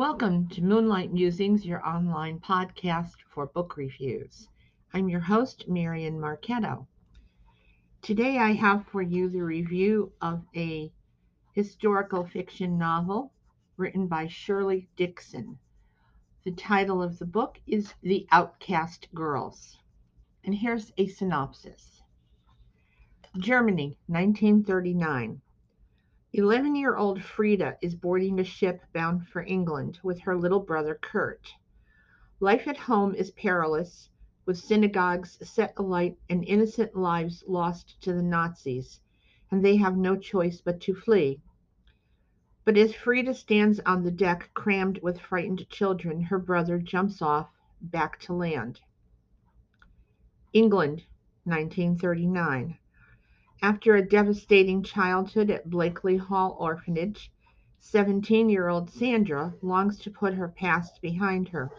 Welcome to Moonlight Musings, your online podcast for book reviews. I'm your host, Marian Marchetto. Today I have for you the review of a historical fiction novel written by Shirley Dickson. The title of the book is The Outcast Girls. And here's a synopsis Germany, 1939. 11 year old Frida is boarding a ship bound for England with her little brother Kurt. Life at home is perilous, with synagogues set alight and innocent lives lost to the Nazis, and they have no choice but to flee. But as Frida stands on the deck crammed with frightened children, her brother jumps off back to land. England, 1939. After a devastating childhood at Blakely Hall Orphanage, 17 year old Sandra longs to put her past behind her.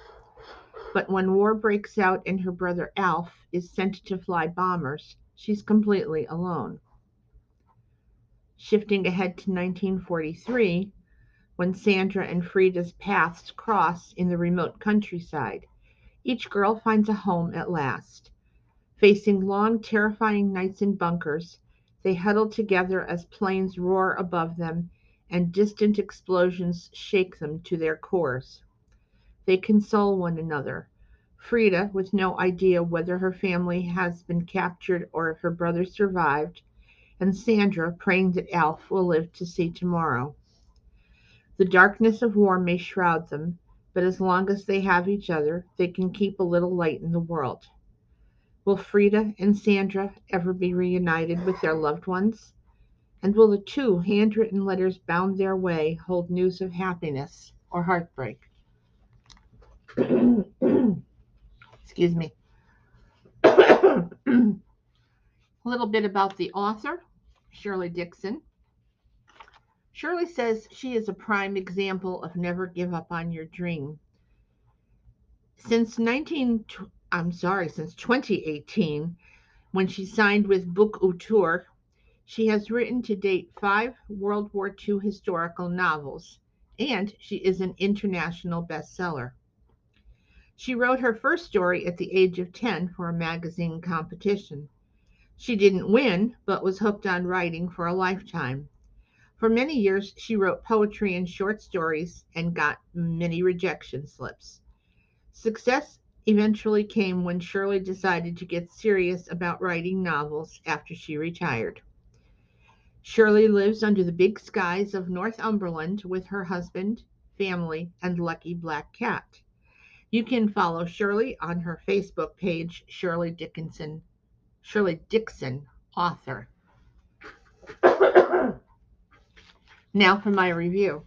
But when war breaks out and her brother Alf is sent to fly bombers, she's completely alone. Shifting ahead to 1943, when Sandra and Frida's paths cross in the remote countryside, each girl finds a home at last. Facing long, terrifying nights in bunkers, they huddle together as planes roar above them and distant explosions shake them to their cores. They console one another. Frida, with no idea whether her family has been captured or if her brother survived, and Sandra praying that Alf will live to see tomorrow. The darkness of war may shroud them, but as long as they have each other, they can keep a little light in the world. Will Frida and Sandra ever be reunited with their loved ones? And will the two handwritten letters bound their way hold news of happiness or heartbreak? Excuse me. a little bit about the author, Shirley Dickson. Shirley says she is a prime example of never give up on your dream. Since 19 I'm sorry, since 2018, when she signed with Bookouture, she has written to date five World War II historical novels, and she is an international bestseller. She wrote her first story at the age of 10 for a magazine competition. She didn't win, but was hooked on writing for a lifetime. For many years, she wrote poetry and short stories and got many rejection slips. Success eventually came when Shirley decided to get serious about writing novels after she retired. Shirley lives under the big skies of Northumberland with her husband, family, and lucky black cat. You can follow Shirley on her Facebook page, Shirley Dickinson, Shirley Dickson, author. now for my review.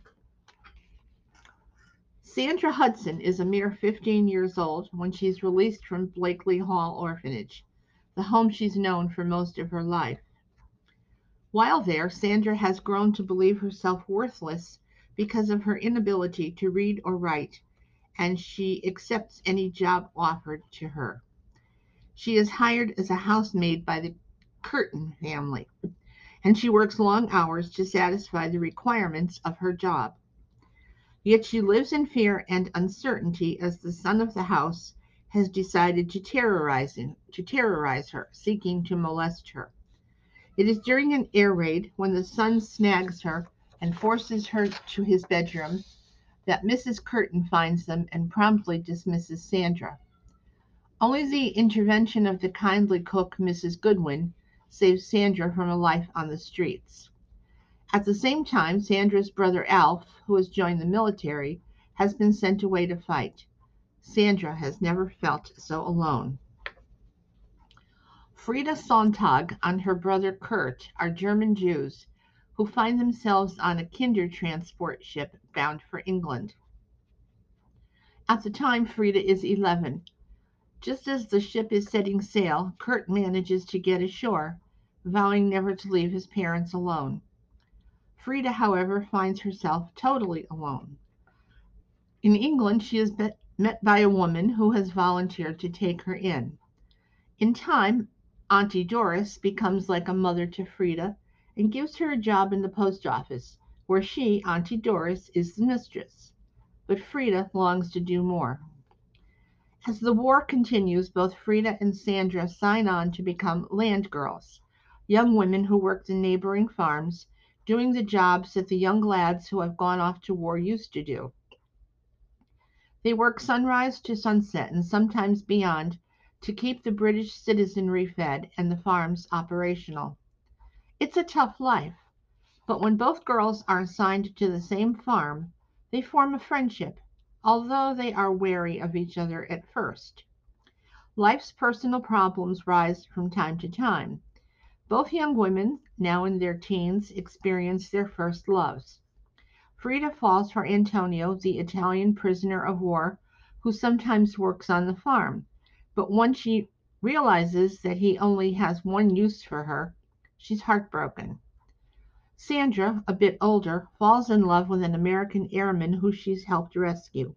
Sandra Hudson is a mere 15 years old when she's released from Blakely Hall Orphanage, the home she's known for most of her life. While there, Sandra has grown to believe herself worthless because of her inability to read or write, and she accepts any job offered to her. She is hired as a housemaid by the Curtin family, and she works long hours to satisfy the requirements of her job. Yet she lives in fear and uncertainty as the son of the house has decided to terrorize, to terrorize her, seeking to molest her. It is during an air raid when the son snags her and forces her to his bedroom that Mrs. Curtin finds them and promptly dismisses Sandra. Only the intervention of the kindly cook, Mrs. Goodwin, saves Sandra from a life on the streets. At the same time, Sandra's brother Alf, who has joined the military, has been sent away to fight. Sandra has never felt so alone. Frida Sontag and her brother Kurt are German Jews who find themselves on a Kindertransport ship bound for England. At the time, Frida is 11. Just as the ship is setting sail, Kurt manages to get ashore, vowing never to leave his parents alone. Frida, however, finds herself totally alone. In England, she is met by a woman who has volunteered to take her in. In time, Auntie Doris becomes like a mother to Frida and gives her a job in the post office, where she, Auntie Doris, is the mistress. but Frida longs to do more. As the war continues, both Frida and Sandra sign on to become land girls, young women who worked in neighboring farms, doing the jobs that the young lads who have gone off to war used to do. They work sunrise to sunset and sometimes beyond to keep the British citizenry fed and the farms operational. It's a tough life, but when both girls are assigned to the same farm, they form a friendship, although they are wary of each other at first. Life's personal problems rise from time to time. Both young women, now in their teens, experience their first loves. Frida falls for Antonio, the Italian prisoner of war, who sometimes works on the farm. But once she realizes that he only has one use for her, she's heartbroken. Sandra, a bit older, falls in love with an American airman who she's helped rescue.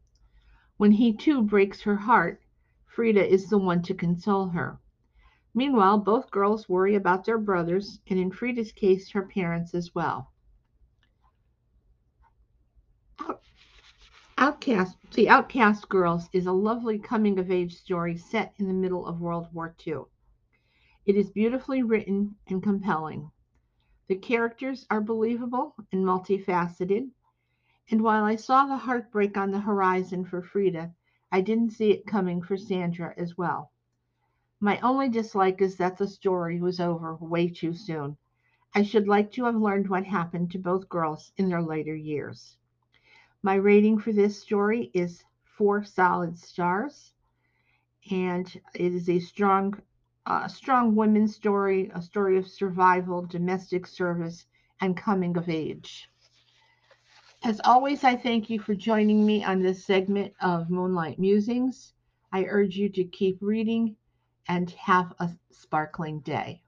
When he too breaks her heart, Frida is the one to console her. Meanwhile, both girls worry about their brothers, and in Frida's case, her parents as well. Outcast, The Outcast Girls is a lovely coming of age story set in the middle of World War II. It is beautifully written and compelling. The characters are believable and multifaceted, and while I saw the heartbreak on the horizon for Frida, I didn't see it coming for Sandra as well. My only dislike is that the story was over way too soon. I should like to have learned what happened to both girls in their later years. My rating for this story is four solid stars, and it is a strong a strong women's story, a story of survival, domestic service, and coming of age. As always, I thank you for joining me on this segment of Moonlight Musings. I urge you to keep reading and have a sparkling day.